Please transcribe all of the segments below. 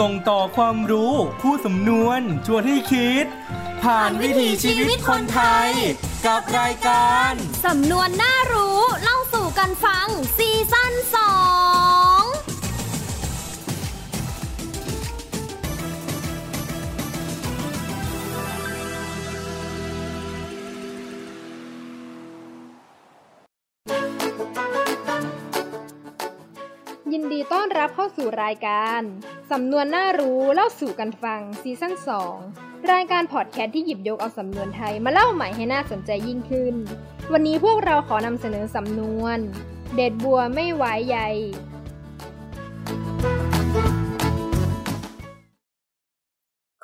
ส่งต่อความรู้ คู่สำนวนชวนให้คิด ผ่านวิถีชีวิตคนไทย กับรายการ สำนวนน่ารู้ เล่าสู่กันฟังซีซั่น นดีต้อนรับเข้าสู่รายการ สำนวนน่ารู้เล่าสู่กันฟังซีซั่น2 รายการพอดแคสต์ที่หยิบยกเอาสำนวนไทยมาเล่าใหม่ให้น่าสนใจยิ่งขึ้น วันนี้พวกเราขอนำเสนอสำนวน เด็ดบัวไม่ไว้ใย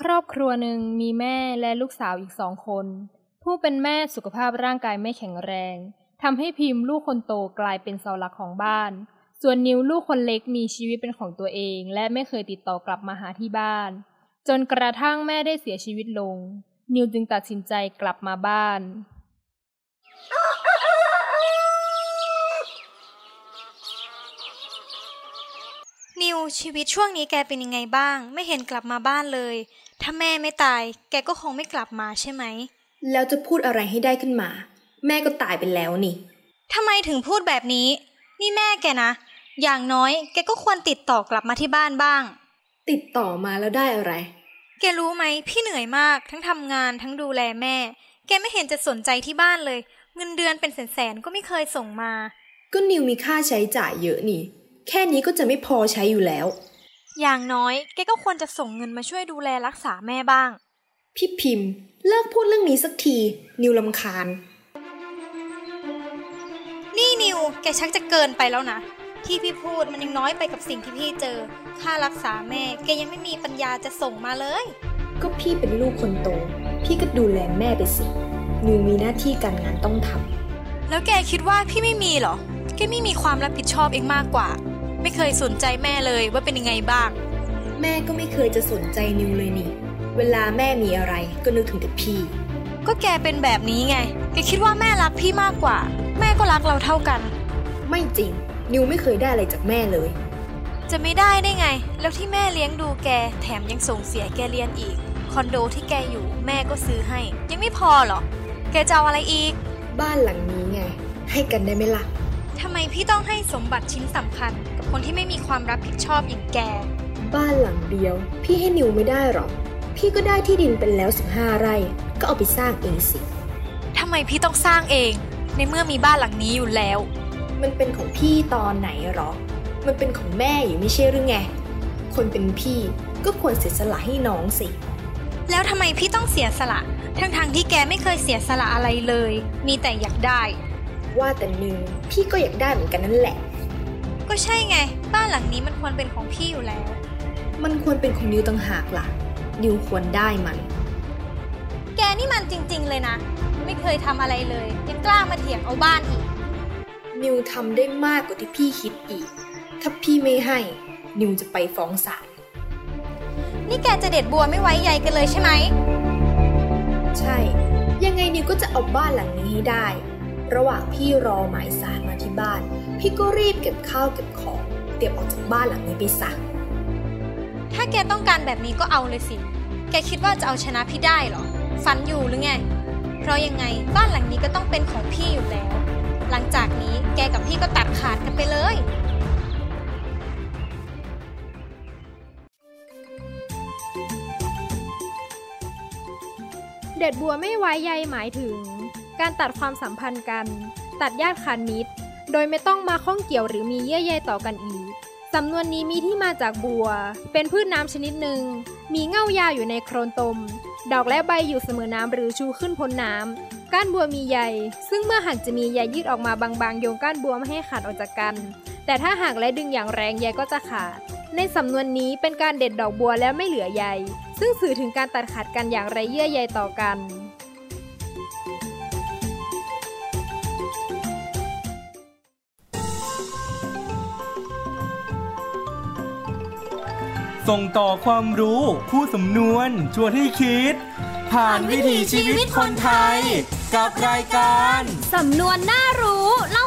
ครอบครัวหนึ่งมีแม่และลูกสาวอีกสองคน ผู้เป็นแม่สุขภาพร่างกายไม่แข็งแรงทำให้พิมพ์ลูกคนโตกลายเป็นเสาหลักของบ้าน ส่วนนิวลูกคนเล็กมีชีวิตเป็นของตัวเอง และไม่เคยติดต่อกลับมาหาที่บ้าน จนกระทั่งแม่ได้เสียชีวิตลง นิวจึงตัดสินใจกลับมาบ้าน นิวชีวิตช่วงนี้แกเป็นยังไงบ้าง ไม่เห็นกลับมาบ้านเลย ถ้าแม่ไม่ตาย แกก็คงไม่กลับมาใช่ไหม แล้วจะพูดอะไรให้ได้ขึ้นมา แม่ก็ตายไปแล้วนี่ทำไมถึงพูดแบบนี้ นี่แม่แกนะ อย่างน้อยแกก็ควรติดต่อกลับมาที่บ้านบ้าง ติดต่อมาแล้วได้อะไร แกรู้ไหมพี่เหนื่อยมากทั้งทำงานทั้งดูแลแม่ แกไม่เห็นจะสนใจที่บ้านเลย เงินเดือนเป็นแสนๆก็ไม่เคยส่งมา ก็นิวมีค่าใช้จ่ายเยอะนี่ แค่นี้ก็จะไม่พอใช้อยู่แล้ว อย่างน้อยแกก็ควรจะส่งเงินมาช่วยดูแลรักษาแม่บ้าง พี่พิมพ์ เลิกพูดเรื่องนี้สักที นิวลำคาญ นี่นิวแกชักจะเกินไปแล้วนะที่พี่พูดมันยังน้อยไปกับสิ่งที่พี่เจอ ค่ารักษาแม่ แกยังไม่มีปัญญาจะส่งมาเลย ก็พี่เป็นลูกคนโต พี่ก็ดูแลแม่ไปสิ นิวมีหน้าที่การงานต้องทำ แล้วแกคิดว่าพี่ไม่มีเหรอ แกไม่มีความรับผิดชอบเองมากกว่า ไม่เคยสนใจแม่เลยว่าเป็นยังไงบ้าง แม่ก็ไม่เคยจะสนใจนิวเลยนี่ เวลาแม่มีอะไรก็นึกถึงแต่พี่ ก็แกเป็นแบบนี้ไง แกคิดว่าแม่รักพี่มากกว่า แม่ก็รักเราเท่ากัน ไม่จริง นิวไม่เคยได้อะไรจากแม่เลย จะไม่ได้ได้ไง แล้วที่แม่เลี้ยงดูแก แถมยังส่งเสียแกเรียนอีก คอนโดที่แกอยู่แม่ก็ซื้อให้ ยังไม่พอเหรอ แกจะเอาอะไรอีก บ้านหลังนี้ไง ให้กันได้ไหมล่ะทำไมพี่ต้องให้สมบัติชิ้นสำคัญ กับคนที่ไม่มีความรับผิดชอบอย่างแก บ้านหลังเดียว พี่ให้นิวไม่ได้หรอก พี่ก็ได้ที่ดินเป็นแล้วสิบห้าไร่ ก็เอาไปสร้างเองสิทำไมพี่ต้องสร้างเอง ในเมื่อมีบ้านหลังนี้อยู่แล้ว มันเป็นของพี่ตอนไหนหรอ มันเป็นของแม่อยู่ไม่ใช่หรือไง คนเป็นพี่ก็ควรเสียสละให้น้องสิ แล้วทำไมพี่ต้องเสียสละ ทั้งๆทที่แกไม่เคยเสียสละอะไรเลย มีแต่อยากได้ ว่าแต่นิวพี่ก็อยากได้เหมือนกันนั่นแหละ ก็ใช่ไง บ้านหลังนี้มันควรเป็นของพี่อยู่แล้ว มันควรเป็นของนิวต่างหากล่ะ นิวควรได้มัน แกนี่มันจริง ๆ เลยนะ ไม่เคยทำอะไรเลย ยังกล้ามาเถียงเอาบ้านอีก นิวทำได้มากกว่าที่พี่คิดอีก ถ้าพี่ไม่ให้ นิวจะไปฟ้องศาล นี่แกจะเด็ดบัวไม่ไว้ใยกันเลยใช่ไหม ใช่ ยังไงนิวก็จะเอาบ้านหลังนี้ให้ได้ ระหว่างพี่รอหมายสารมาที่บ้าน พี่ก็รีบเก็บข้าวเก็บของ เตรียมออกจากบ้านหลังนี้ไปซะถ้าแกต้องการแบบนี้ก็เอาเลยสิ แกคิดว่าจะเอาชนะพี่ได้เหรอ ฝันอยู่หรือไง เพราะยังไงบ้านหลังนี้ก็ต้องเป็นของพี่อยู่แล้ว หลังจากนี้แกกับพี่ก็ตัดขาดกันไปเลย เด็ดบัวไม่ไว้ใยหมายถึง การตัดความสัมพันธ์กัน ตัดญาติขาดมิตรโดยไม่ต้องมาข้องเกี่ยวหรือมีเยื่อใยต่อกันอีกสำนวนนี้มีที่มาจากบัว เป็นพืชน้ำชนิดหนึ่ง มีเง่ายาวอยู่ในโคลนตม ดอกและใบอยู่เสมอน้ำหรือชูขึ้นพ้นน้ำ ก้านบัวมีใย ซึ่งเมื่อหักจะมีใยยืดออกมาบางๆ โยงก้านบัวไม่ให้ขาดออกจากกัน แต่ถ้าหักและดึงอย่างแรงใยก็จะขาด ในสำนวนนี้เป็นการเด็ดดอกบัวแล้วไม่เหลือใย ซึ่งสื่อถึงการตัดขาดกันอย่างไรเยื่อใยต่อกัน ส่งต่อความรู้ คู่สำนวนชวนให้คิด ผ่านวิถีชีวิตคนไทย กับรายการ สำนวนน่ารู้เล่า